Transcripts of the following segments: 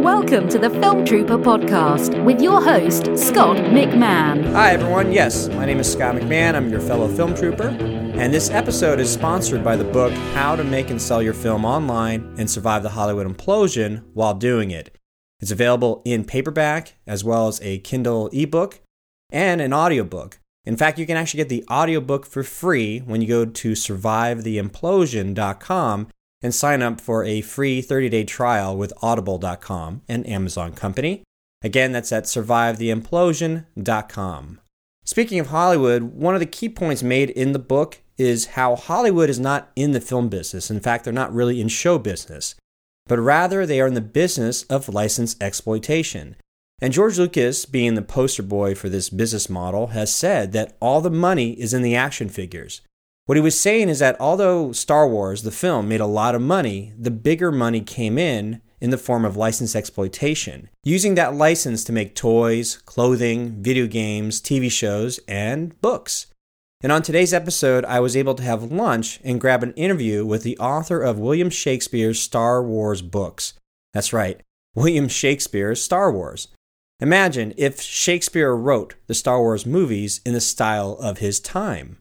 Welcome to the Film Trooper podcast with your host, Scott McMahon. Hi, everyone. Yes, my name is Scott McMahon. I'm your fellow film trooper. And this episode is sponsored by the book How to Make and Sell Your Film Online and Survive the Hollywood Implosion While Doing It. It's available in paperback as well as a Kindle ebook and an audiobook. In fact, you can actually get the audiobook for free when you go to survivetheimplosion.com and sign up for a free 30-day trial with audible.com, an Amazon company. Again, that's at survivetheimplosion.com. Speaking of Hollywood, one of the key points made in the book is how Hollywood is not in the film business. In fact, they're not really in show business, but rather they are in the business of license exploitation. And George Lucas, being the poster boy for this business model, has said that all the money is in the action figures. What he was saying is that although Star Wars, the film, made a lot of money, the bigger money came in in the form of license exploitation, using that license to make toys, clothing, video games, TV shows, and books. And on today's episode, I was able to have lunch and grab an interview with the author of William Shakespeare's Star Wars books. That's right, William Shakespeare's Star Wars. Imagine if Shakespeare wrote the Star Wars movies in the style of his time.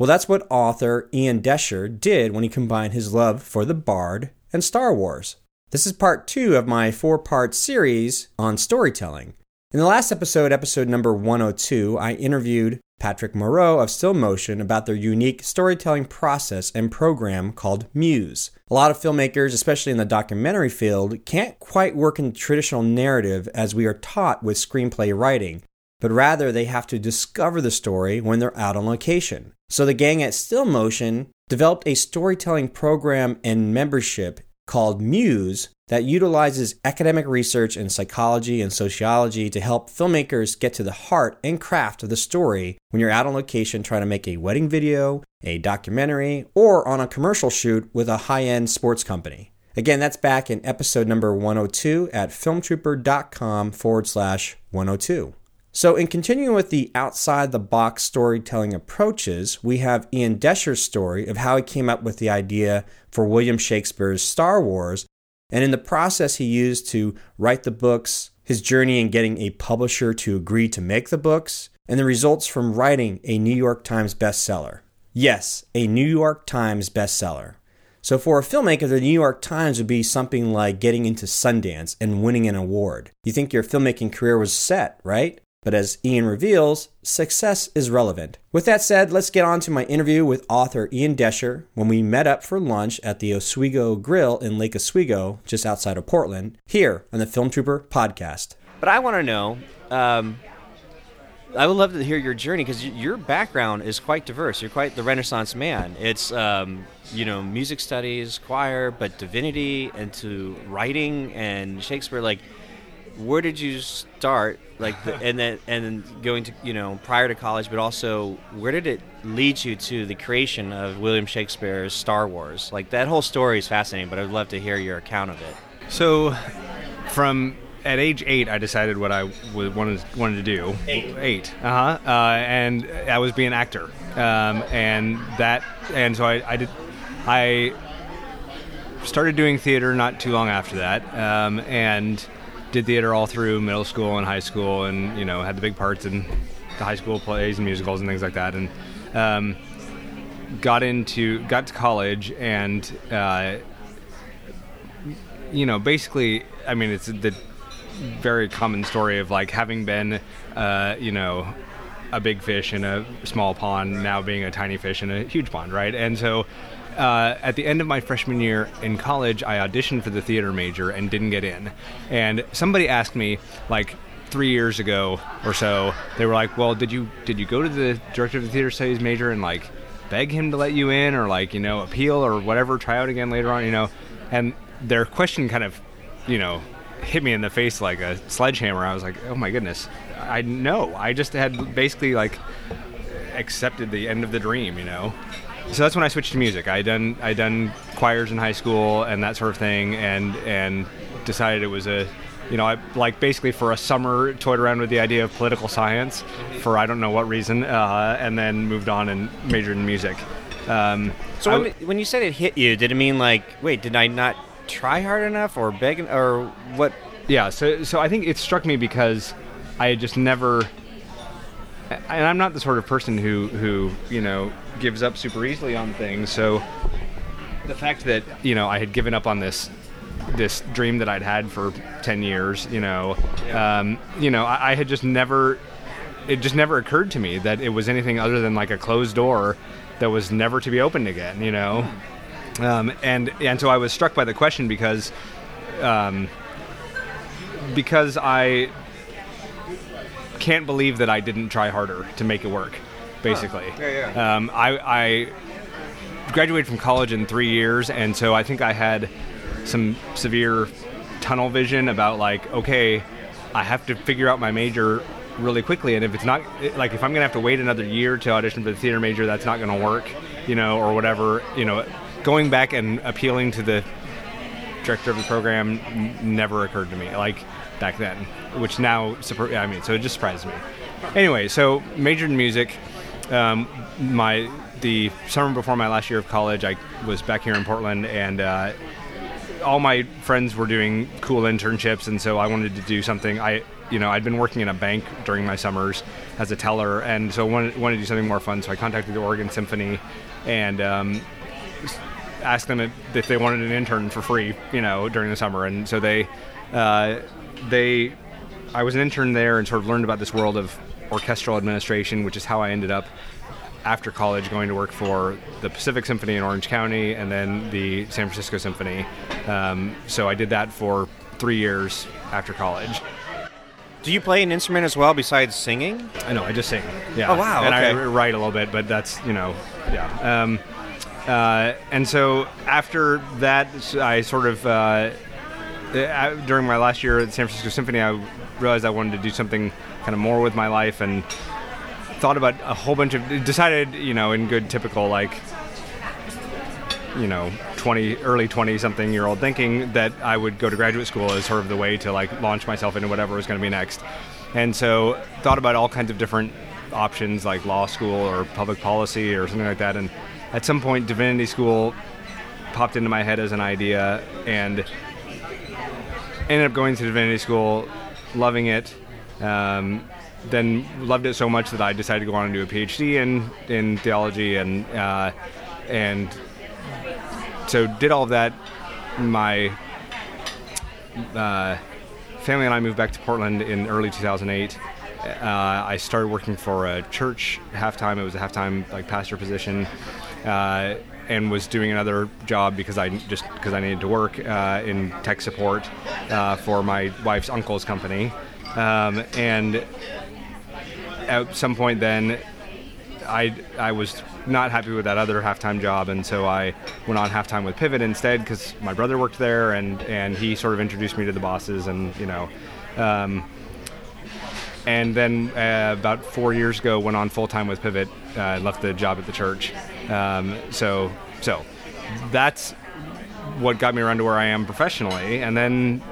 Well, that's what author Ian Doescher did when he combined his love for the Bard and Star Wars. This is part two of my four part series on storytelling. In the last episode, episode number 102, I interviewed Patrick Moreau of Still Motion about their unique storytelling process and program called Muse. A lot of filmmakers, especially in the documentary field, can't quite work in traditional narrative as we are taught with screenplay writing, but rather they have to discover the story when they're out on location. So the gang at Still Motion developed a storytelling program and membership called Muse that utilizes academic research in psychology and sociology to help filmmakers get to the heart and craft of the story when you're out on location trying to make a wedding video, a documentary, or on a commercial shoot with a high end sports company. Again, that's back in episode number 102 at filmtrooper.com forward slash 102. So, in continuing with the outside the box storytelling approaches, we have Ian Doescher's story of how he came up with the idea for William Shakespeare's Star Wars, and in the process he used to write the books, his journey in getting a publisher to agree to make the books, and the results from writing a New York Times bestseller. Yes, a New York Times bestseller. So, for a filmmaker, the New York Times would be something like getting into Sundance and winning an award. You think your filmmaking career was set, right? But as Ian reveals, success is relevant. With that said, let's get on to my interview with author Ian Doescher when we met up for lunch at the Oswego Grill in Lake Oswego, just outside of Portland, here on the Film Trooper podcast. But I want to know, um, I would love to hear your journey because your background is quite diverse. You're quite the Renaissance man. It's, um, you know, music studies, choir, but divinity, into writing and Shakespeare. Like, where did you start like the, and then and then going to you know prior to college but also where did it lead you to the creation of william shakespeare's star wars? Like that whole story is fascinating but i'd love to hear your account of it. So from at age eight, I decided what I wanted wanted to do. Eight, eight, uh-huh. uh, and I was being an actor, um, and that, and so I, I did, I started doing theater not too long after that, um, and did theater all through middle school and high school, and you know had the big parts in the high school plays and musicals and things like that, and um, got into got to college and uh, you know basically I mean it's the very common story of like having been uh, you know a big fish in a small pond now being a tiny fish in a huge pond right? And so uh, at the end of my freshman year in college, I auditioned for the theater major and didn't get in. And somebody asked me, like, three years ago or so, they were like, "Well, did you did you go to the director of the theater studies major and like beg him to let you in, or like you know appeal or whatever, try out again later on, you know?" And their question kind of, you know, hit me in the face like a sledgehammer. I was like, "Oh my goodness, I know. I just had basically like." accepted the end of the dream, you know so that's when I switched to music. I done I done choirs in high school and that sort of thing, and and decided it was a you know, I like basically for a summer toyed around with the idea of political science for I don't know what reason, uh, and then moved on and majored in music. Um, so when, when you said it hit you, did it mean like, wait, did I not try hard enough, or beg, or what? yeah, so so I think it struck me because I had just never, and I'm not the sort of person who who you know gives up super easily on things. So the fact that you know I had given up on this this dream that I'd had for ten years, you know, um, you know, I, I had just never. It just never occurred to me that it was anything other than like a closed door that was never to be opened again, you know. Um, and and so I was struck by the question because um, because I can't believe that I didn't try harder to make it work. Basically, Yeah, yeah. Um, I, I graduated from college in three years, and so I think I had some severe tunnel vision about like, okay, I have to figure out my major really quickly, and if it's not like if I'm gonna have to wait another year to audition for the theater major, that's not gonna work, you know, or whatever, you know. Going back and appealing to the director of the program never occurred to me like back then which now i mean so it just surprised me. Anyway so majored in music um, my the summer before my last year of college i was back here in portland and uh, all my friends were doing cool internships and so i wanted to do something. I you know i'd been working in a bank during my summers as a teller and so wanted, wanted to do something more fun so i contacted the oregon symphony and um, asked them if they wanted an intern for free, you know, during the summer, and so they, uh, they, I was an intern there and sort of learned about this world of orchestral administration, which is how I ended up after college going to work for the Pacific Symphony in Orange County and then the San Francisco Symphony. Um, so I did that for three years after college. Do you play an instrument as well besides singing? I know, I just sing. Yeah. Oh, wow, And I write a little bit, but that's you know, yeah. Um, uh, and so after that, I sort of uh, uh, during my last year at the San Francisco Symphony, I realized I wanted to do something kind of more with my life and thought about a whole bunch of decided you know in good typical like you know 20 early 20 something year old thinking that i would go to graduate school as sort of the way to like launch myself into whatever was going to be next. And so thought about all kinds of different options like law school or public policy or something like that and at some point divinity school popped into my head as an idea and ended up going to divinity school loving it um, then loved it so much that I decided to go on and do a PhD in in theology and uh, and so did all of that. My uh, family and I moved back to Portland in early 2008. Uh, I started working for a church halftime. It was a halftime like pastor position, uh, and was doing another job because I just because I needed to work uh, in tech support uh, for my wife's uncle's company, um, and at some point then I, I was not happy with that other halftime job, and so I went on halftime with Pivot instead because my brother worked there, and, and he sort of introduced me to the bosses, and you know, um, and then uh, about four years ago went on full time with Pivot, uh, left the job at the church, um, so so that's what got me around to where I am professionally, and then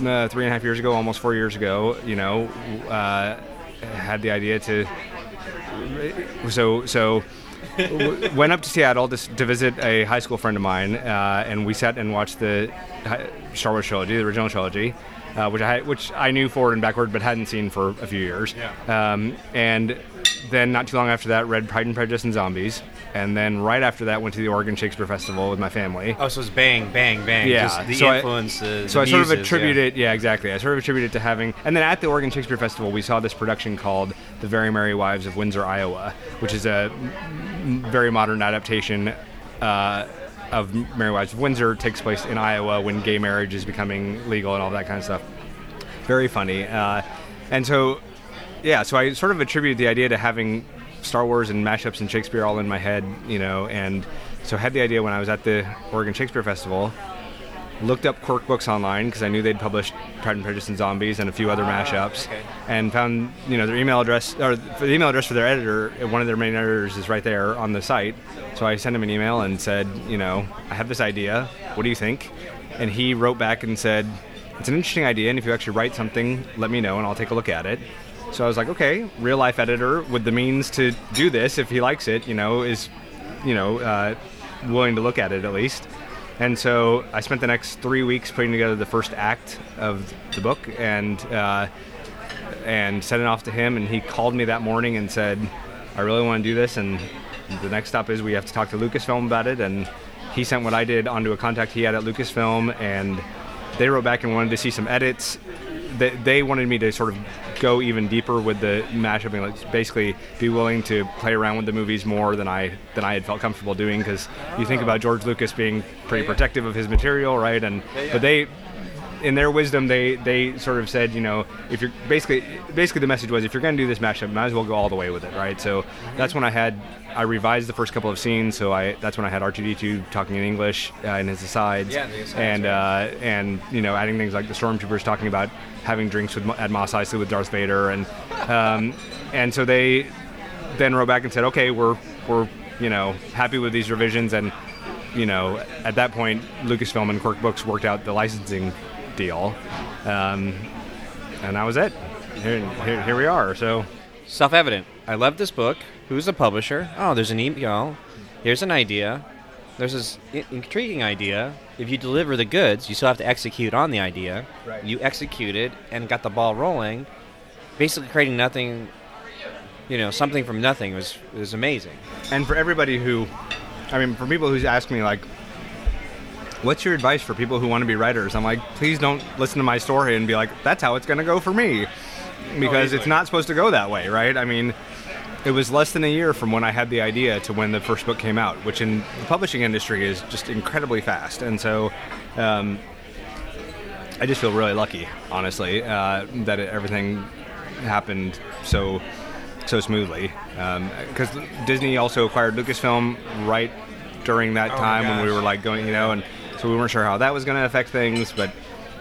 uh, three and a half years ago, almost four years ago, you know, uh, had the idea to so so went up to Seattle to, to visit a high school friend of mine, uh, and we sat and watched the Star Wars trilogy, the original trilogy, uh, which I which I knew forward and backward, but hadn't seen for a few years. Um, and then not too long after that, read Pride and Prejudice and Zombies, and then right after that, went to the Oregon Shakespeare Festival with my family. Oh, so it's bang, bang, bang. Yeah, Just the so I- influences. So the I sort of attribute yeah. it, yeah, exactly. I sort of attribute it to having, and then at the Oregon Shakespeare Festival, we saw this production called "The Very Merry Wives of Windsor, Iowa," which is a very modern adaptation uh, of Merry Wives of Windsor. It takes place in Iowa when gay marriage is becoming legal and all that kind of stuff. Very funny, uh, and so yeah, so I sort of attribute the idea to having Star Wars and mashups and Shakespeare all in my head, you know, and so I had the idea when I was at the Oregon Shakespeare Festival. Looked up Quirk Books online because I knew they'd published Pride and Prejudice and Zombies and a few other ah, mashups, okay. and found you know their email address or the email address for their editor. One of their main editors is right there on the site. So I sent him an email and said, you know, I have this idea. What do you think? And he wrote back and said, it's an interesting idea, and if you actually write something, let me know and I'll take a look at it. So I was like, okay, real life editor with the means to do this if he likes it, you know, is, you know, uh, willing to look at it at least. And so I spent the next three weeks putting together the first act of the book and uh, and sent it off to him. And he called me that morning and said, "I really want to do this." And the next stop is we have to talk to Lucasfilm about it. And he sent what I did onto a contact he had at Lucasfilm, and they wrote back and wanted to see some edits. They, they wanted me to sort of go even deeper with the mashup and like basically be willing to play around with the movies more than I than I had felt comfortable doing because you think about George Lucas being pretty protective of his material, right? And but they in their wisdom, they they sort of said, you know, if you're basically basically the message was if you're going to do this mashup, might as well go all the way with it, right? So that's when I had I revised the first couple of scenes. So I that's when I had R2D2 talking in English uh, in his asides, Yeah, the asides, and right. uh, and you know adding things like the stormtroopers talking about having drinks with at Mos Eisley with Darth Vader, and um, and so they then wrote back and said, okay, we're we're you know happy with these revisions and you know, at that point, Lucasfilm and Quirk Books worked out the licensing deal, um, and that was it. Here, here, here we are. So, Self-evident. I love this book. Who's the publisher? Oh, there's an email. Here's an idea. There's this i- intriguing idea. If you deliver the goods, you still have to execute on the idea. Right. You executed and got the ball rolling, basically creating nothing. You know, something from nothing was was amazing. and for everybody who, I mean, for people who ask me like, "What's your advice for people who want to be writers?" I'm like, please don't listen to my story and be like, "That's how it's going to go for me," because it's not supposed to go that way, right? I mean. It was less than a year from when I had the idea to when the first book came out, which in the publishing industry is just incredibly fast. And so, um, I just feel really lucky, honestly, uh, that it, everything happened so so smoothly. Because Disney also acquired Lucasfilm right during that Oh time when we were like going, you know, and so we weren't sure how that was going to affect things, but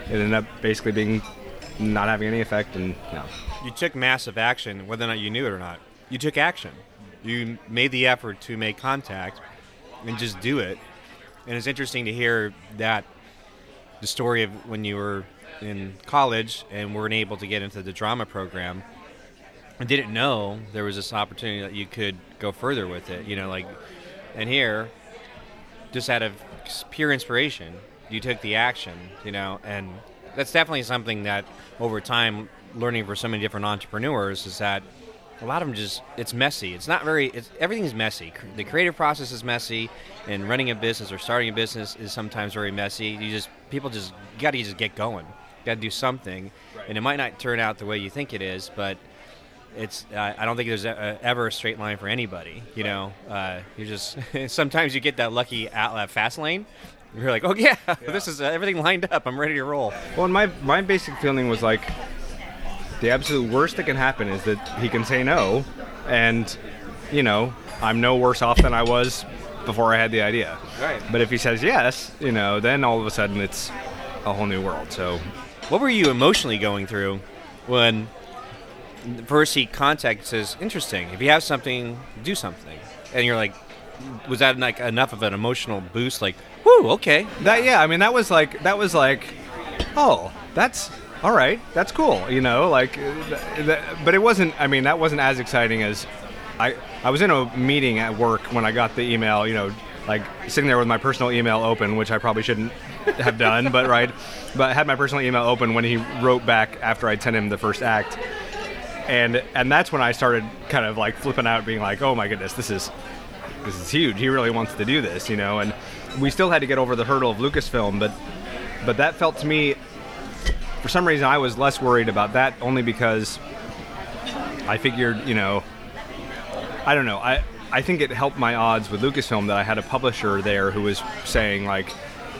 it ended up basically being not having any effect. And no, You took massive action, whether or not you knew it or not. You took action. You made the effort to make contact and just do it. And it's interesting to hear that the story of when you were in college and weren't able to get into the drama program and didn't know there was this opportunity that you could go further with it. You know, like, and here, just out of pure inspiration, you took the action, you know, and that's definitely something that over time, learning for so many different entrepreneurs is that a lot of them just it's messy. It's not very. It's everything's messy. The creative process is messy, and running a business or starting a business is sometimes very messy. You just people just got to just get going. Got to do something, and it might not turn out the way you think it is, but it's uh, I don't think there's a, a, ever a straight line for anybody. You know, uh, you just sometimes you get that lucky out, uh, fast lane. You're like, oh yeah, this is uh, everything lined up. I'm ready to roll. well, and my my basic feeling was like the absolute worst that can happen is that he can say no, and you know I'm no worse off than I was before I had the idea. Right. But if he says yes, you know, then all of a sudden it's a whole new world. So What were you emotionally going through when first he contacts says, "Interesting. If you have something, do something," and you're like, was that like enough of an emotional boost? Like, whoo, okay, that yeah, I mean that was like that was like, oh, that's all right, that's cool, you know, like, uh, th- th- but it wasn't. I mean that wasn't as exciting as I I was in a meeting at work when I got the email, you know. Like sitting there with my personal email open, which I probably shouldn't have done, but right. But I had my personal email open when he wrote back after I'd sent him the first act, and and that's when I started kind of like flipping out, being like, oh my goodness, this is this is huge. He really wants to do this, you know. And we still had to get over the hurdle of Lucasfilm, but but that felt to me, for some reason, I was less worried about that only because I figured, you know, I don't know. I I think it helped my odds with Lucasfilm that I had a publisher there who was saying like,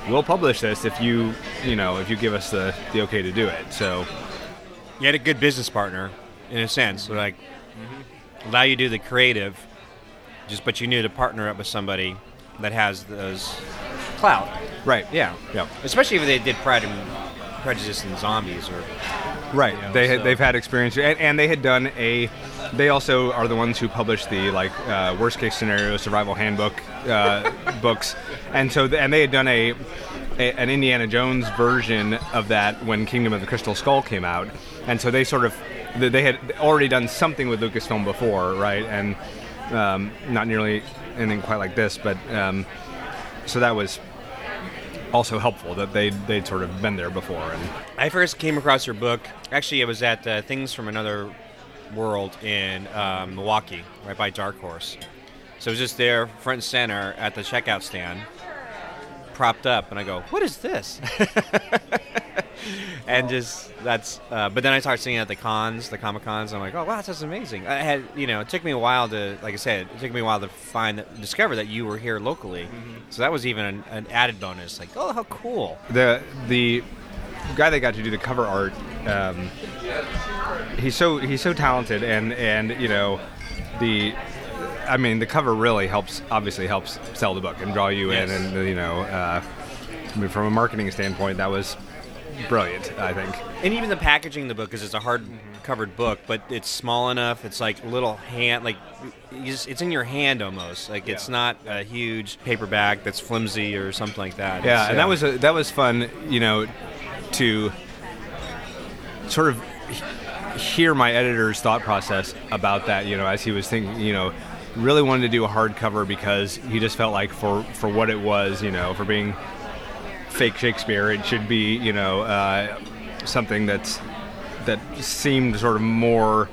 we'll publish this if you you know if you give us the the okay to do it. So you had a good business partner in a sense, like allow you to do the creative, just but you need to partner up with somebody that has those clout. right, Yeah, yeah. especially if they did Pride and Prejudice and Zombies or Right. know, they had, so- they've had experience, and, and they had done a. They also are the ones who published the like uh, worst case scenario survival handbook uh, books, and so th- and they had done a, a an Indiana Jones version of that when Kingdom of the Crystal Skull came out, and so they sort of they had already done something with Lucasfilm before, right? And um, not nearly anything quite like this, but um, so that was also helpful that they they'd sort of been there before. And I first came across your book. Actually, it was at uh, Things from Another World in um, Milwaukie, right by Dark Horse. So it was just there, front and center, at the checkout stand, propped up, and I go, "What is this?" and just that's. Uh, but then I started seeing it at the cons, the comic cons. And I'm like, "Oh wow, that's amazing." I had, you know, it took me a while to, like I said, it took me a while to find, that, discover that you were here locally. So that was even an, an added bonus. Like, oh, how cool! the the guy that got to do the cover art, um, he's so he's so talented, and and you know, the I mean the cover really helps obviously helps sell the book and draw you Yes. in, and you know, uh, I mean, from a marketing standpoint, that was brilliant. I think. And even the packaging of the book, because it's a hard covered book, but it's small enough. It's like little hand, like just, it's in your hand almost. Like it's not a huge paperback that's flimsy or something like that. Yeah, It's- and that was a, that was fun, you know, to sort of hear my editor's thought process about that. You know, as he was thinking, you know, really wanted to do a hardcover because he just felt like for for what it was, you know, for being fake Shakespeare, it should be, you know, uh, something that's that seemed sort of more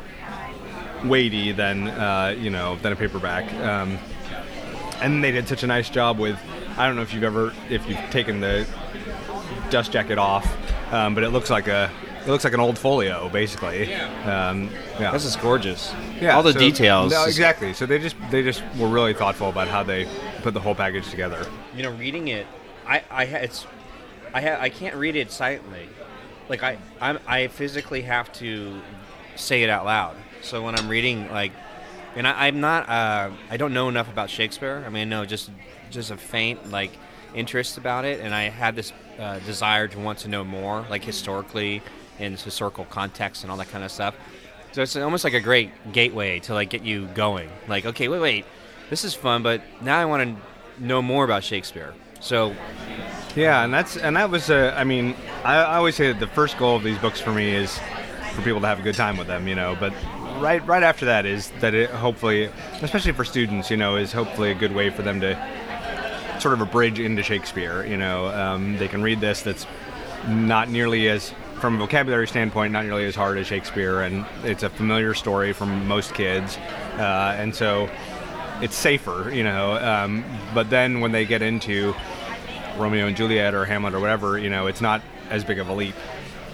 weighty than uh, you know than a paperback. Um, and they did such a nice job with. I don't know if you've ever if you've taken the dust jacket off, um, but it looks like a it looks like an old folio basically. Yeah. Um, yeah. This is gorgeous. yeah. all the so- details. No, exactly. So they just they just were really thoughtful about how they put the whole package together. You know, reading it, I I it's I ha- I can't read it silently. Like I I'm, I physically have to say it out loud. So when I'm reading, like, and I, I'm not uh, I don't know enough about Shakespeare. I mean, I know just just a faint like interest about it, and I had this uh, desire to want to know more, like historically and historical context and all that kind of stuff. So it's almost like a great gateway to like get you going. Like, okay, wait, wait, this is fun, but now I want to know more about Shakespeare. So Yeah, and that's and that was uh, I mean, I, I always say that the first goal of these books for me is for people to have a good time with them, you know. But right right after that is that it hopefully, especially for students, you know, is hopefully a good way for them to sort of a bridge into Shakespeare. You know, um, they can read this that's not nearly as from a vocabulary standpoint, not nearly as hard as Shakespeare, and it's a familiar story from most kids, uh, and so it's safer, you know. Um, but then when they get into Romeo and Juliet or Hamlet or whatever, you know, it's not as big of a leap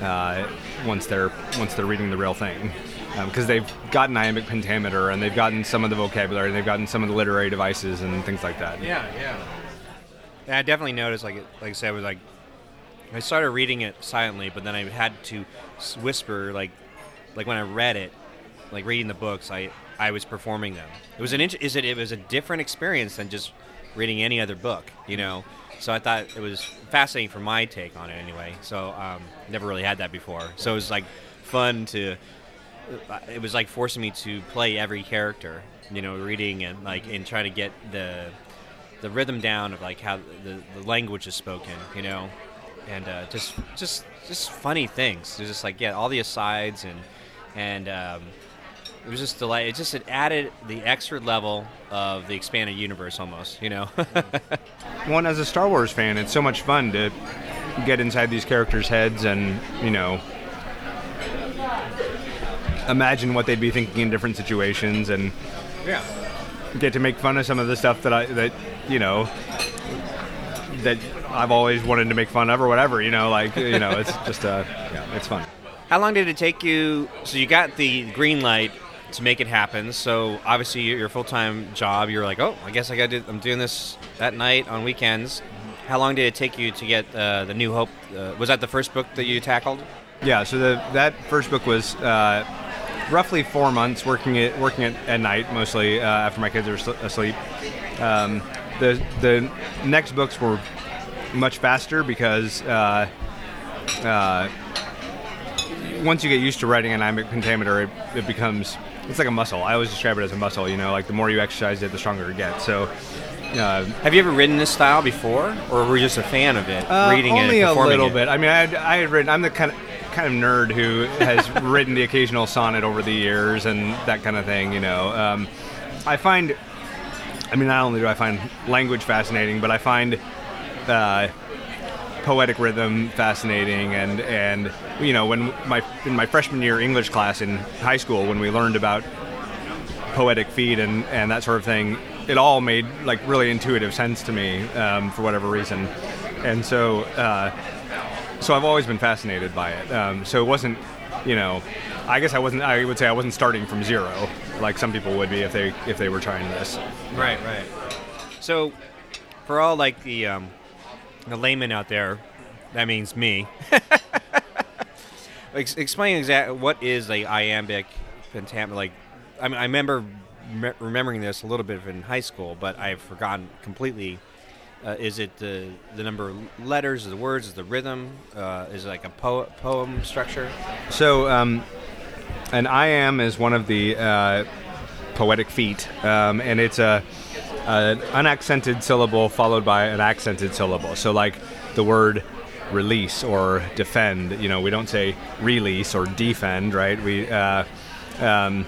uh, once they're once they're reading the real thing, because they've gotten iambic pentameter and they've gotten some of the vocabulary, and they've gotten some of the literary devices and things like that. yeah, yeah. And I definitely noticed, like, it- like I said, it was like I started reading it silently, but then I had to whisper, like, like when I read it, like reading the books, I I was performing them. It was an int- is it it was a different experience than just reading any other book, you know. So I thought it was fascinating for my take on it, anyway. So um, never really had that before. So it was like fun to. It was like forcing me to play every character, you know, reading and like and trying to get the the rhythm down of like how the, the language is spoken, you know, and uh, just just just funny things. There's just like yeah, all the asides and and um, it was just delight. It just it added the extra level of the expanded universe almost, you know. One as a Star Wars fan, it's so much fun to get inside these characters' heads and you know imagine what they'd be thinking in different situations and yeah. get to make fun of some of the stuff that I that you know that I've always wanted to make fun of or whatever. You know, like you know, it's just uh, yeah, it's fun. How long did it take you? So you got the green light to make it happen. So obviously your, full time job, you're like, oh, I guess I got to. I'm doing this at night on weekends. How long did it take you to get uh, the New Hope? Uh, was that the first book that you tackled? Yeah, so the, that first book was uh, roughly four months working it working it at night mostly uh, after my kids were sl- asleep. Um, the the next books were much faster because uh, uh, once you get used to writing an iambic pentameter, it, it becomes it's like a muscle. I always describe it as a muscle. You know, like the more you exercise it, the stronger it gets. So. Uh, Have you ever written this style before, or were you just a fan of it, Uh, reading only it, a little it? bit. I mean, I had, I had written. I'm the kind of kind of nerd who has written the occasional sonnet over the years and that kind of thing. You know, um, I find. I mean, not only do I find language fascinating, but I find uh, poetic rhythm fascinating, and and you know when my in my freshman year English class in high school when we learned about poetic feet and and that sort of thing, it all made like really intuitive sense to me um, for whatever reason, and so uh, so I've always been fascinated by it. Um, so it wasn't, you know, I guess I wasn't. I would say I wasn't starting from zero like some people would be if they if they were trying this. Right, right. So, for all like the um, the layman out there, that means me. Ex- explain exactly what is a iambic pentameter. Like, I mean, I remember me- remembering this a little bit in high school, but I've forgotten completely. Uh, is it the the number of letters, the words, is the rhythm? Uh, is it like a po- poem structure? So, um, an iamb is one of the uh, poetic feet, um, and it's a an unaccented syllable followed by an accented syllable. So, like the word release or defend. You know, we don't say release or defend, right? We uh, um,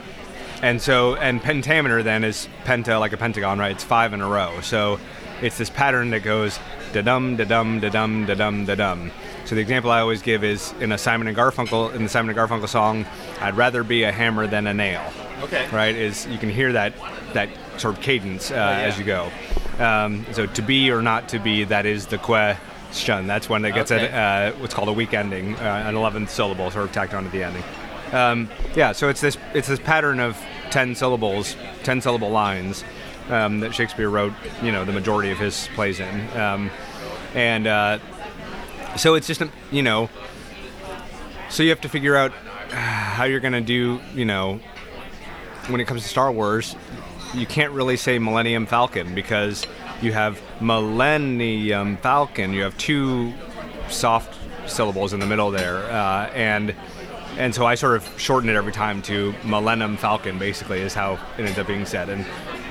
and so and pentameter then is penta like a pentagon, right? It's five in a row. So it's this pattern that goes da dum da dum da dum da dum da dum. So the example I always give is in a Simon and Garfunkel in the Simon and Garfunkel song, "I'd rather be a hammer than a nail." Okay. Right? Is you can hear that that sort of cadence uh, as you go. Um, so to be or not to be, that is the question. That's when it gets Okay. a, uh, what's called a weak ending, uh, an eleventh syllable sort of tacked onto the ending. Um, yeah, so it's this it's this pattern of ten syllables, ten syllable lines um, that Shakespeare wrote. You know, the majority of his plays in, um, and uh, so it's just a- you know, so you have to figure out how you're going to do. You know, when it comes to Star Wars, you can't really say Millennium Falcon because you have Millennium Falcon. You have two soft syllables in the middle there, uh, and and so I sort of shorten it every time to Millennium Falcon. Basically, is how it ends up being said. And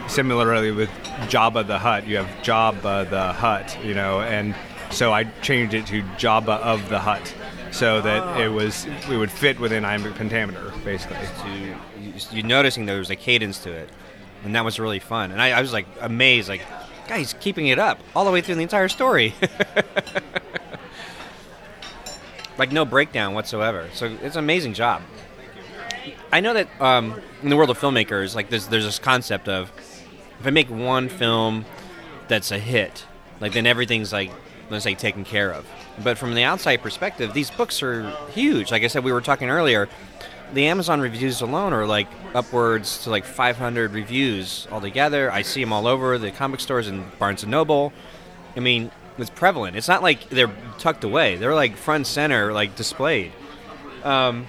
similarly with Jabba the Hutt you have Jabba the Hutt you know, and so I changed it to Jabba of the Hutt, So that it was, it would fit within iambic pentameter, basically. to you, are noticing there was a cadence to it, and that was really fun. And I, I was like amazed, like, guy, he's keeping it up all the way through the entire story. like no breakdown whatsoever. So it's an amazing job. I know that um, in the world of filmmakers, like there's there's this concept of if I make one film that's a hit, like then everything's like let's say taken care of. But from the outside perspective, these books are huge. Like I said, we were talking earlier. The Amazon reviews alone are like upwards to like 500 reviews altogether. I see them all over the comic stores and Barnes and Noble. I mean, it's prevalent. It's not like they're tucked away. They're like front center, like displayed. Um,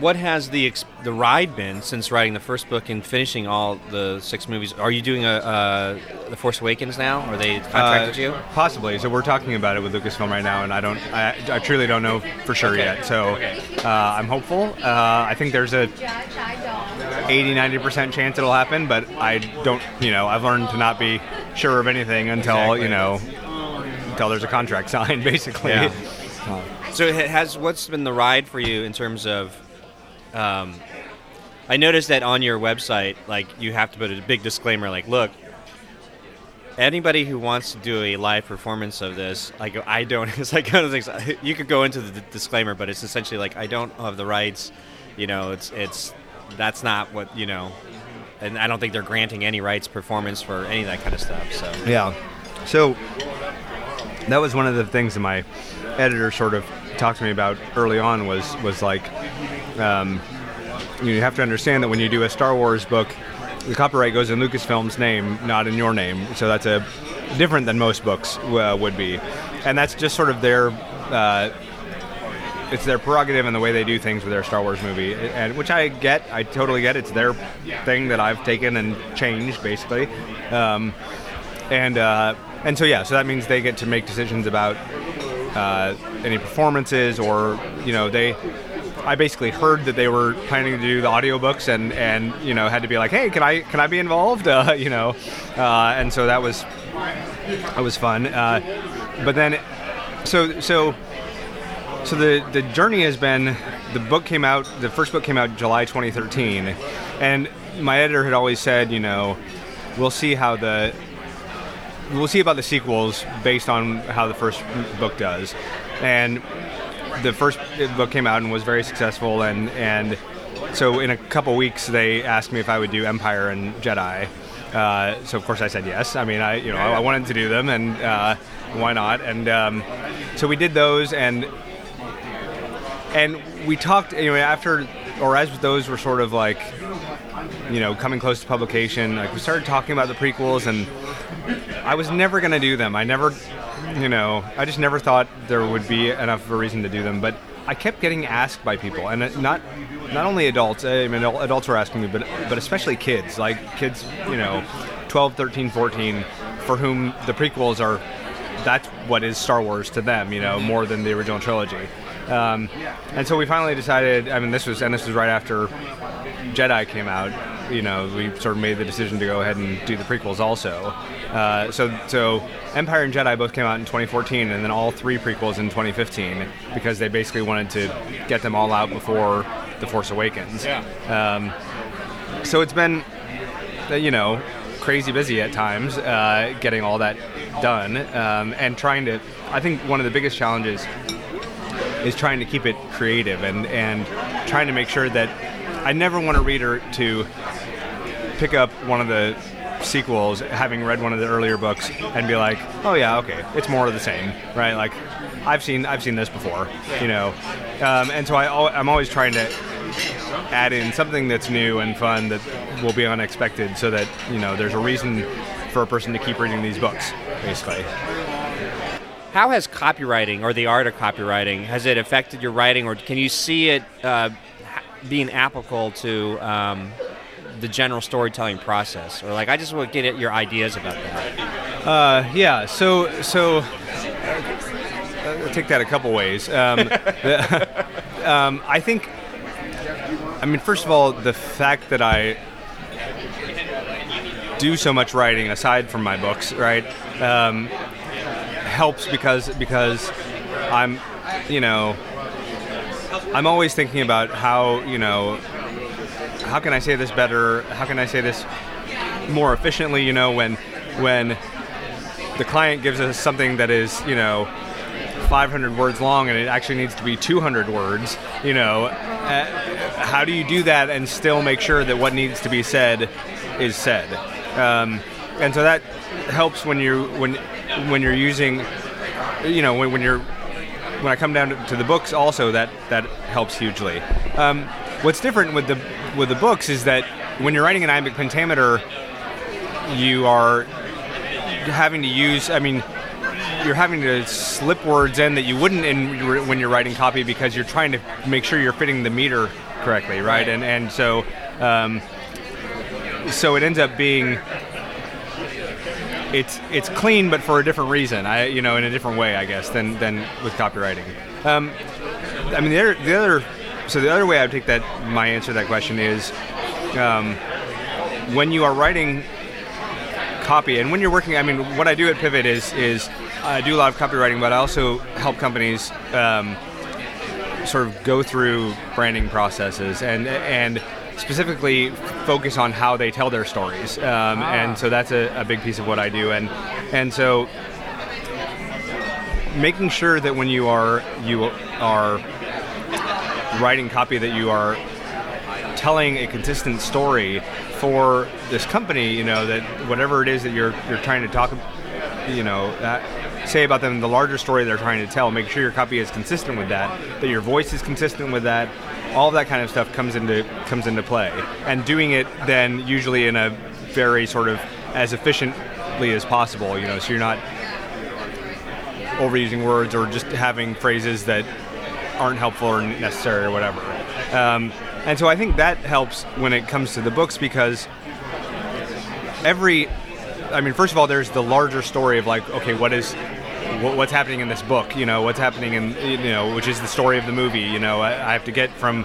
what has the ex- the ride been since writing the first book and finishing all the six movies? Are you doing a uh, the Force Awakens now? Are they contracted Uh, you? Possibly. So we're talking about it with Lucasfilm right now, and I don't, I, I truly don't know for sure Okay. yet. So Okay. uh, I'm hopeful. Uh, I think there's a 80, 90 percent chance it'll happen, but I don't. You know, I've learned to not be sure of anything until Exactly. you know, until there's a contract signed, basically. Yeah. So it has what's been the ride for you in terms of? Um, I noticed that on your website, like you have to put a big disclaimer, like, look, anybody who wants to do a live performance of this, like I don't. It's like one of things. You could go into the d- disclaimer, but it's essentially like I don't have the rights. You know, it's it's that's not what you know, and I don't think they're granting any rights performance for any of that kind of stuff. So Yeah. So that was one of the things that my editor sort of talked to me about early on was was like um, you have to understand that when you do a Star Wars book, the copyright goes in Lucasfilm's name, not in your name. So that's a different than most books uh, would be, and that's just sort of their. Uh, it's their prerogative and the way they do things with their Star Wars movie, and which I get. I totally get. It's their thing that I've taken and changed, basically. Um, and uh, and so yeah, so that means they get to make decisions about uh, any performances or you know they. I basically heard that they were planning to do the audiobooks and and you know had to be like, hey, can I can I be involved? Uh, you know, uh, and so that was that was fun. Uh, but then, so so so the the journey has been the book came out the first book came out July 2013 and my editor had always said you know we'll see how the we'll see about the sequels based on how the first book does, and the first book came out and was very successful, and and so in a couple weeks they asked me if I would do Empire and Jedi. Uh, so of course I said yes. I mean, I you know I wanted to do them, and uh, why not? And um, so we did those, and and we talked. Know, after or as those were sort of like you know coming close to publication, like we started talking about the prequels, and I was never going to do them. I never, you know, I just never thought there would be enough of a reason to do them, but. I kept getting asked by people, and not not only adults. I mean, adults were asking me, but but especially kids, like kids, you know, 12, 13, 14, for whom the prequels are that's what is Star Wars to them, you know, more than the original trilogy. Um, and so we finally decided. I mean, this was and this was right after Jedi came out. You know, we sort of made the decision to go ahead and do the prequels also. Uh, so so Empire and Jedi both came out in 2014, and then all three prequels in 2015 because they basically wanted to get them all out before the Force Awakens. Yeah. Um, so it's been, uh, you know, crazy busy at times uh, getting all that done um, and trying to. I think one of the biggest challenges is trying to keep it creative and and trying to make sure that I never want a reader to pick up one of the sequels, having read one of the earlier books, and be like, "Oh yeah, okay, it's more of the same," right? Like, I've seen I've seen this before, you know, um, and so I, I'm always trying to add in something that's new and fun that will be unexpected, so that you know there's a reason for a person to keep reading these books, basically. How has copywriting or the art of copywriting has it affected your writing, or can you see it uh, being applicable to um, the general storytelling process? Or like, I just want to get your ideas about that. Uh, yeah. So so. I'll take that a couple ways. Um, um, I think. I mean, first of all, the fact that I do so much writing aside from my books, right? Um, helps because because I'm, you know, I'm always thinking about how you know how can I say this better? How can I say this more efficiently? You know, when when the client gives us something that is you know 500 words long and it actually needs to be 200 words, you know, uh, how do you do that and still make sure that what needs to be said is said? Um, and so that helps when you when when you're using, you know, when, when you're when I come down to, to, the books, also that that helps hugely. Um, what's different with the with the books is that when you're writing an iambic pentameter, you are having to use. I mean, you're having to slip words in that you wouldn't in when you're writing copy because you're trying to make sure you're fitting the meter correctly, right? right. And and so um, so it ends up being it's it's clean, but for a different reason. I you know in a different way, I guess, than than with copywriting. Um, I mean the other, the other so the other way I would take that my answer to that question is um, when you are writing copy and when you're working. I mean what I do at Pivot is is I do a lot of copywriting, but I also help companies. Um, sort of go through branding processes and and specifically focus on how they tell their stories, um, ah. and so that's a, a, big piece of what I do. And and so making sure that when you are you are writing copy that you are telling a consistent story for this company, you know that whatever it is that you're you're trying to talk, you know. Uh, say about them the larger story they're trying to tell make sure your copy is consistent with that that your voice is consistent with that all that kind of stuff comes into comes into play, and doing it then usually in a very sort of as efficiently as possible. You know, so you're not overusing words or just having phrases that aren't helpful or necessary or whatever. Um, and so I think that helps when it comes to the books because every, I mean, first of all, there's the larger story of like, okay, what is what's happening in this book, you know, what's happening in, you know, which is the story of the movie. You know, I, I have to get from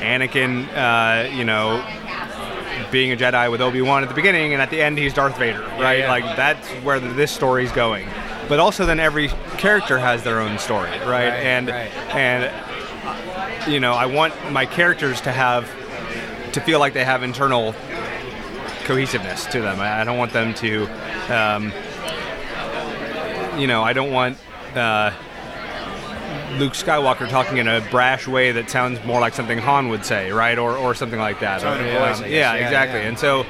Anakin, uh, you know, being a Jedi with Obi Wan at the beginning, and at the end he's Darth Vader, right? Yeah, yeah. Like that's where this story's going. But also, then every character has their own story, right? right and right. and you know, I want my characters to have to feel like they have internal cohesiveness to them. I, I don't want them to. Um, you know, I don't want. Uh, Luke Skywalker talking in a brash way that sounds more like something Han would say, right, or, or something like that. Tone of Um, voice, yeah, Yeah, exactly. yeah. And so,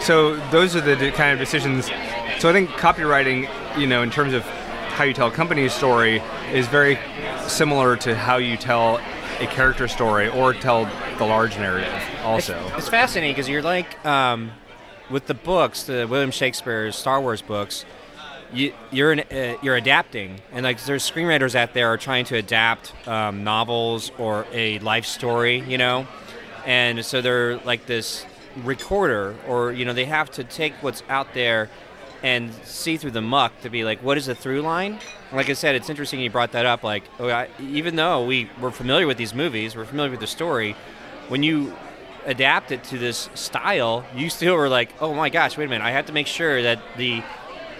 so those are the kind of decisions. So I think copywriting, you know, in terms of how you tell a company's story, is very similar to how you tell a character story or tell the large narrative. Also, It's fascinating because you're like um, with the books, the William Shakespeare's Star Wars books. You, you're an, uh, you're adapting, and like there's screenwriters out there are trying to adapt um, novels or a life story, you know, and so they're like this recorder, or you know they have to take what's out there and see through the muck to be like, what is the through line? Like I said, it's interesting you brought that up. Like, oh, even though we we're familiar with these movies, we're familiar with the story, when you adapt it to this style, you still were like, oh my gosh, wait a minute, I have to make sure that the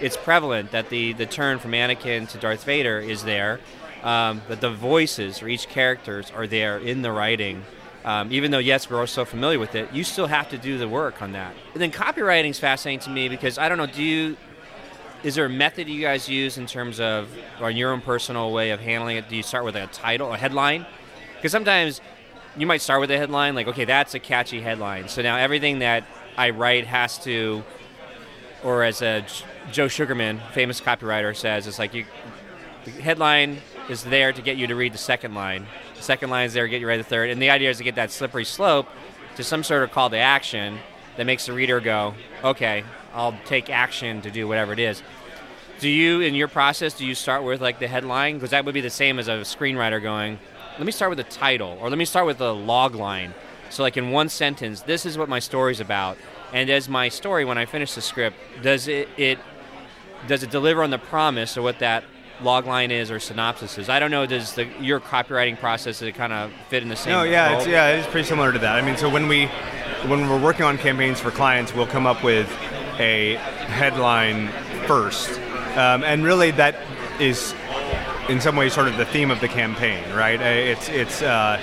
it's prevalent that the the turn from Anakin to Darth Vader is there, um, that the voices for each characters are there in the writing. Um, even though yes, we're all so familiar with it, you still have to do the work on that. And then copywriting is fascinating to me because I don't know, do you is there a method you guys use in terms of or your own personal way of handling it? Do you start with a title, a headline? Because sometimes you might start with a headline, like, okay, that's a catchy headline. So now everything that I write has to, or as Joe Sugarman, famous copywriter, says, it's like you, the headline is there to get you to read the second line. The second line is there to get you to read the third. And the idea is to get that slippery slope to some sort of call to action that makes the reader go, okay, I'll take action to do whatever it is. Do you, in your process, do you start with like the headline? Because that would be the same as a screenwriter going, let me start with the title, or let me start with the log line. So, like in one sentence, this is what my story's about. And as my story, when I finish the script, does it, it does it deliver on the promise of what that log line is or synopsis is? I don't know. Does the, your copywriting process does it kind of fit in the same? No, yeah, it's, yeah, it's pretty similar to that. I mean, so when we when we're working on campaigns for clients, we'll come up with a headline first, um, and really that is in some ways sort of the theme of the campaign, right? It's it's uh,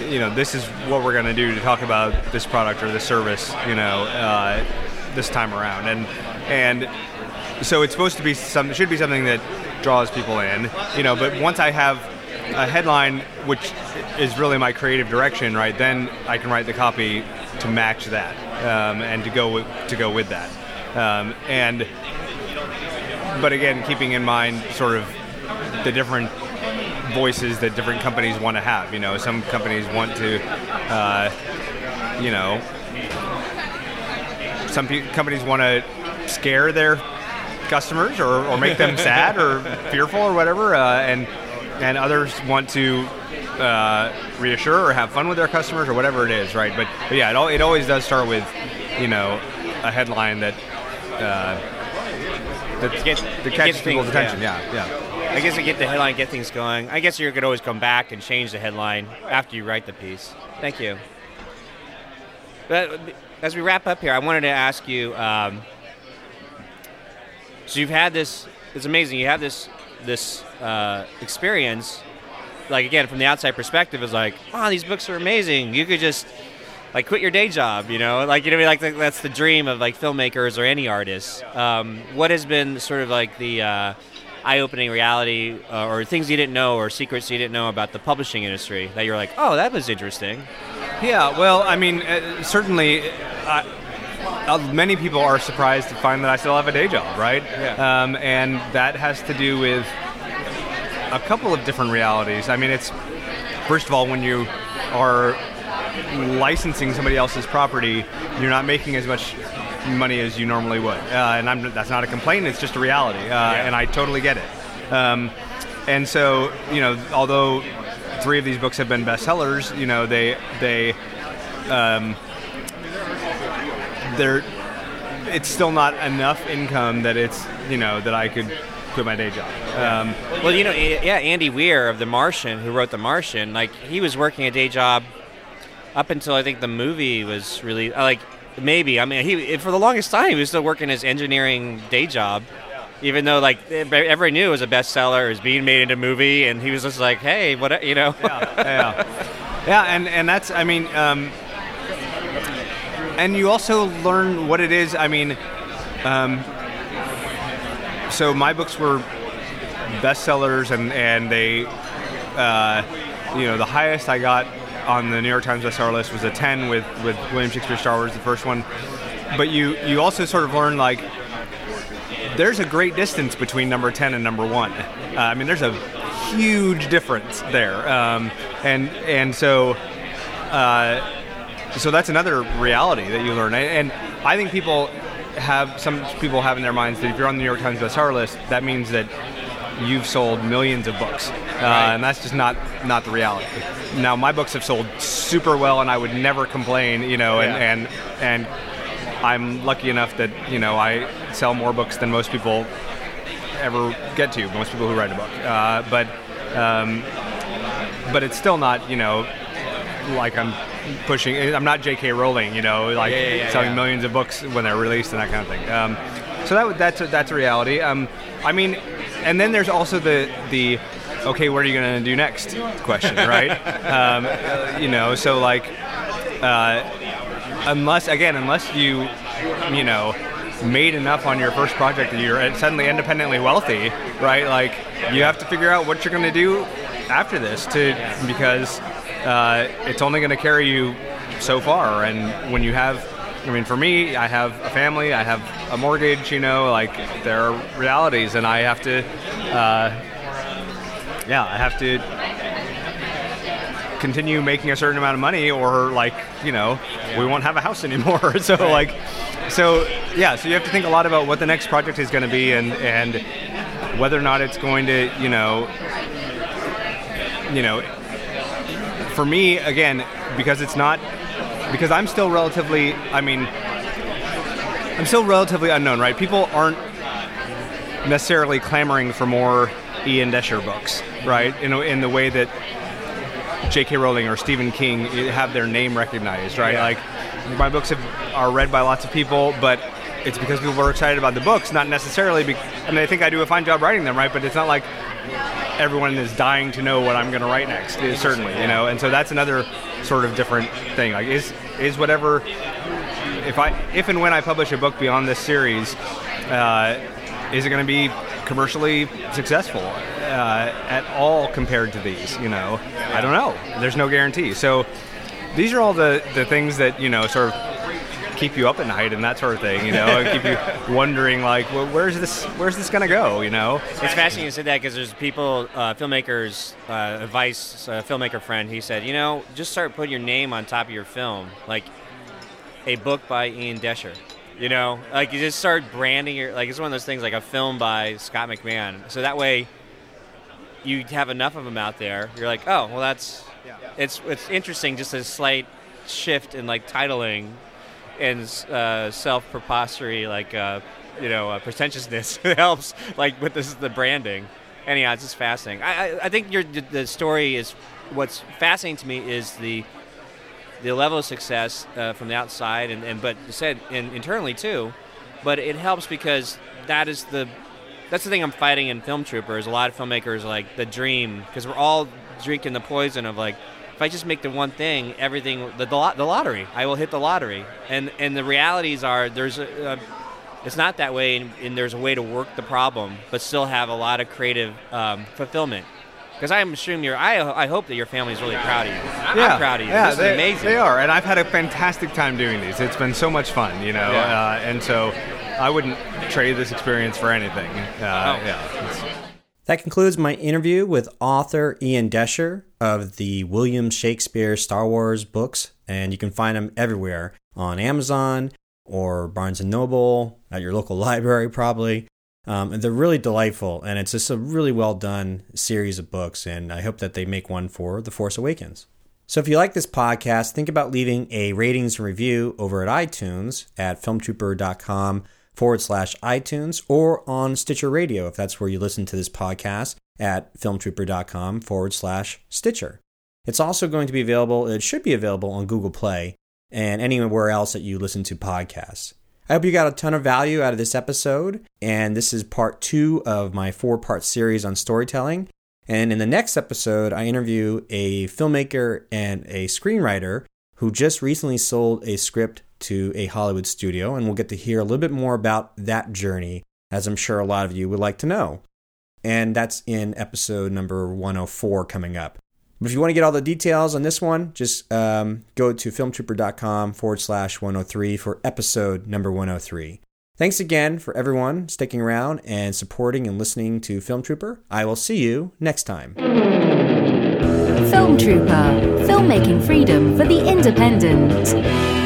you know this is what we're going to do to talk about this product or this service, you know, uh, this time around, and and so it's supposed to be some it should be something that draws people in you know but once i have a headline which is really my creative direction right then i can write the copy to match that um, and to go with, to go with that. Um, and but again keeping in mind sort of the different voices that different companies want to have you know some companies want to uh, you know some pe- companies want to scare their customers or, or make them sad or fearful or whatever, uh, and and others want to uh, reassure or have fun with their customers or whatever it is, right? But, but yeah, it, al- it always does start with you know a headline that uh, that, Get- that catches gets people's things- attention. Yeah, yeah. I guess to get the headline, get things going. I guess you could always come back and change the headline after you write the piece. Thank you. But as we wrap up here, I wanted to ask you. Um, so you've had this. It's amazing. You have this this uh, experience. Like again, from the outside perspective, is like, wow, these books are amazing. You could just like quit your day job, you know, like you know, like that's the dream of like filmmakers or any artists. Um, what has been sort of like the uh, eye-opening reality, uh, or things you didn't know, or secrets you didn't know about the publishing industry that you're like, oh, that was interesting. Yeah, well, I mean, uh, certainly, uh, uh, many people are surprised to find that I still have a day job, right? Yeah. Um, and that has to do with a couple of different realities. I mean, it's first of all when you are licensing somebody else's property, you're not making as much money as you normally would, uh, and I'm, that's not a complaint. It's just a reality, uh, and I totally get it. Um, and so, you know, although three of these books have been bestsellers, you know, they they um, they're it's still not enough income that it's you know that I could quit my day job. Um, Well, you know, yeah, Andy Weir of The Martian, who wrote The Martian, like he was working a day job up until I think the movie was really like maybe. I mean, he for the longest time he was still working his engineering day job, even though like everybody knew it was a bestseller, it was being made into a movie, and he was just like, hey, what you know? yeah, yeah, and and that's I mean, um, and you also learn what it is. I mean, um, so my books were bestsellers, and and they, uh, you know, the highest I got on the New York Times bestseller list was a 10 with with William Shakespeare Star Wars, the first one. But you you also sort of learn like there's a great distance between number 10 and number one. Uh, I mean, there's a huge difference there, um, and and so. Uh, so that's another reality that you learn, and I think people have some people have in their minds that if you're on the New York Times bestseller list, that means that you've sold millions of books, uh, and that's just not not the reality. Now, my books have sold super well, and I would never complain, you know, and Yeah. and and I'm lucky enough that you know I sell more books than most people ever get to. Most people who write a book, uh, but um, but it's still not you know like I'm pushing. I'm not J.K. Rowling, you know, like Yeah, yeah, yeah, selling millions of books when they're released and that kind of thing. Um, so that that's a, that's a reality. Um, I mean, and then there's also the the okay, what are you going to do next question, right? um, you know, so like uh, unless again, unless you you know made enough on your first project that you're suddenly independently wealthy, right? Like you have to figure out what you're going to do after this to because uh, it's only going to carry you so far. And when you have, I mean, for me, I have a family, I have a mortgage, you know, like there are realities, and I have to, uh, yeah, I have to continue making a certain amount of money or like you know we won't have a house anymore. So like so yeah so you have to think a lot about what the next project is going to be and and whether or not it's going to you know you know for me again because it's not because I'm still relatively I mean I'm still relatively unknown right people aren't necessarily clamoring for more Ian Doescher books right in, in the way that J.K. Rowling or Stephen King have their name recognized, right? Yeah. Like my books have, are read by lots of people, but it's because people are excited about the books, not necessarily. Be- I mean, I think I do a fine job writing them, right? But it's not like everyone is dying to know what I'm going to write next. Certainly, you know, and so that's another sort of different thing. Like, is is whatever if I if and when I publish a book beyond this series, uh, is it going to be commercially successful uh, at all compared to these? You know, I don't know. There's no guarantee. So these are all the the things that you know sort of keep you up at night and that sort of thing. You know, and keep you wondering like, well, where's this where's this going to go? You know. It's fascinating you said that because there's people, uh, filmmakers, uh, advice, a filmmaker friend, he said, you know, just start putting your name on top of your film, like a book by Ian Doescher. You know, like you just start branding your, like it's one of those things like a film by Scott McMahon. So that way you have enough of them out there. You're like, oh, well, that's, yeah. it's, it's interesting, just a slight shift in like titling and uh, self prepostery, like uh, you know, uh, pretentiousness helps, like with this the branding. Anyhow, it's just fascinating. I, I, I think your the story is what's fascinating to me is the the level of success uh, from the outside, and, and but said in, internally too. But it helps because that is the that's the thing I'm fighting in Film Troopers. A lot of filmmakers like the dream because we're all drinking the poison of like if I just make the one thing, everything the the, lot- the lottery, I will hit the lottery. And and the realities are there's a, a it's not that way, and, and there's a way to work the problem, but still have a lot of creative um, fulfillment. Because I am assuming you're, I, I hope that your family is really proud of you. I'm yeah, proud of you. Yeah, this they, amazing. They are, and I've had a fantastic time doing these. It's been so much fun, you know, Yeah. uh, and so I wouldn't trade this experience for anything. Uh, Oh. Yeah, it's- That concludes my interview with author Ian Doescher of the William Shakespeare Star Wars books, and you can find them everywhere on Amazon or Barnes and Noble, at your local library, probably. Um, and they're really delightful, and it's just a really well done series of books, and I hope that they make one for The Force Awakens. So if you like this podcast, think about leaving a ratings and review over at iTunes at filmtrooper.com forward slash iTunes or on Stitcher Radio if that's where you listen to this podcast at filmtrooper.com forward slash Stitcher. It's also going to be available, it should be available on Google Play and anywhere else that you listen to podcasts. I hope you got a ton of value out of this episode, and this is part two of my four part series on storytelling. And in the next episode, I interview a filmmaker and a screenwriter who just recently sold a script to a Hollywood studio, and we'll get to hear a little bit more about that journey, as I'm sure a lot of you would like to know. and that's in episode number 104 coming up. But if you want to get all the details on this one, just um, go to filmtrooper.com forward slash 103 for episode number 103. Thanks again for everyone sticking around and supporting and listening to Film Trooper. I will see you next time. Film Trooper, filmmaking freedom for the independent.